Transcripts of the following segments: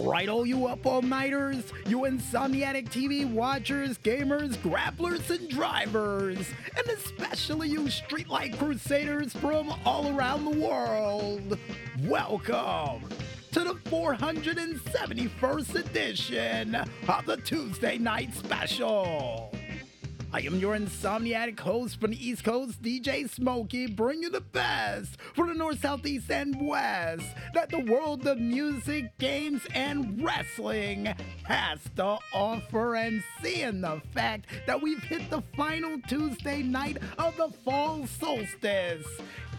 Right, all you up all nighters, you insomniatic TV watchers, gamers, grapplers, and drivers, and especially you streetlight crusaders from all around the world. Welcome to the 471st edition of the Tuesday Night Special. I am your insomniatic host from the East Coast, DJ Smokey, bringing you the best from the North, South, East, and West that the world of music, games, and wrestling has to offer. And seeing the fact that we've hit the final Tuesday night of the fall solstice.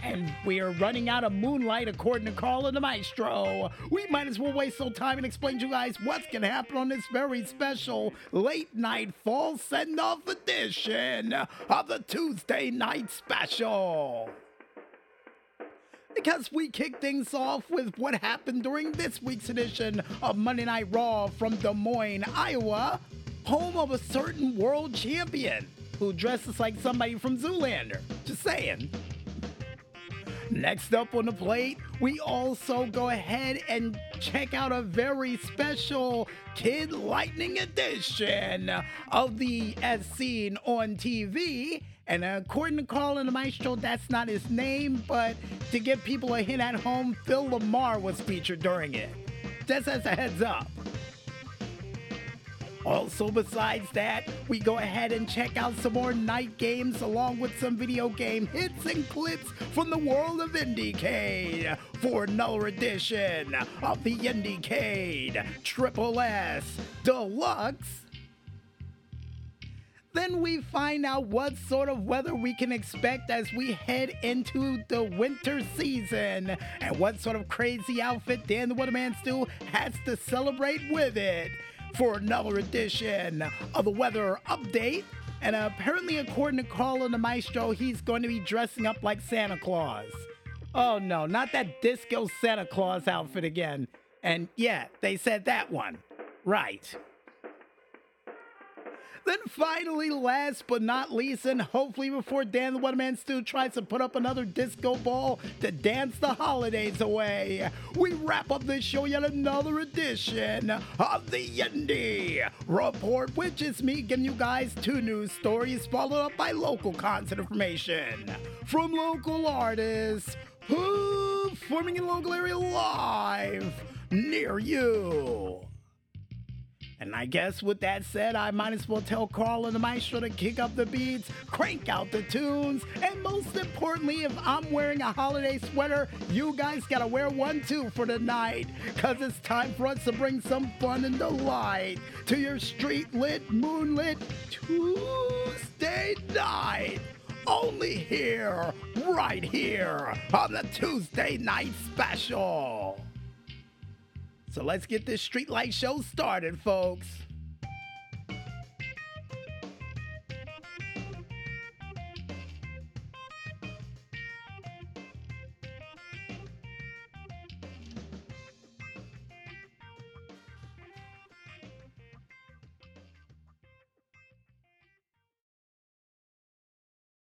And we are running out of moonlight, according to Carl and the Maestro. We might as well waste some time and explain to you guys what's going to happen on this very special late night fall send off edition of the Tuesday Night Special. Because we kick things off with what happened during this week's edition of Monday Night Raw from Des Moines, Iowa, home of a certain world champion who dresses like somebody from Zoolander. Just saying. Next up on the plate, we also go ahead and check out a very special Kid Lightning edition of the As Seen on TV. And according to Carl and the Maestro, that's not his name, but to give people a hint at home, Phil LaMarr was featured during it. Just as a heads up. Also, besides that, we go ahead and check out some more night games along with some video game hits and clips from the world of Indiecade for another edition of the Indiecade Triple S Deluxe. Then we find out what sort of weather we can expect as we head into the winter season and what sort of crazy outfit Dan the Weatherman Stu has to celebrate with it for another edition of the weather update. And apparently, according to Carl the Maestro, he's going to be dressing up like Santa Claus. Oh no, not that disco Santa Claus outfit again. And yeah, they said that one. Right. Then finally, last but not least, and hopefully before Dan the One Man Stu tries to put up another disco ball to dance the holidays away, we wrap up this show yet another edition of the Indie Report, which is me giving you guys two news stories followed up by local concert information from local artists performing in local area live near you. And I guess with that said, I might as well tell Carl and the Maestro to kick up the beats, crank out the tunes, and most importantly, if I'm wearing a holiday sweater, you guys gotta wear one too for the cause it's time for us to bring some fun and delight to your street lit, moonlit Tuesday night. Only here, right here, on the Tuesday night special. So let's get this streetlight show started, folks.